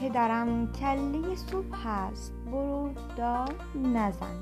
پدرم کله صبح هست. برو داد نزن.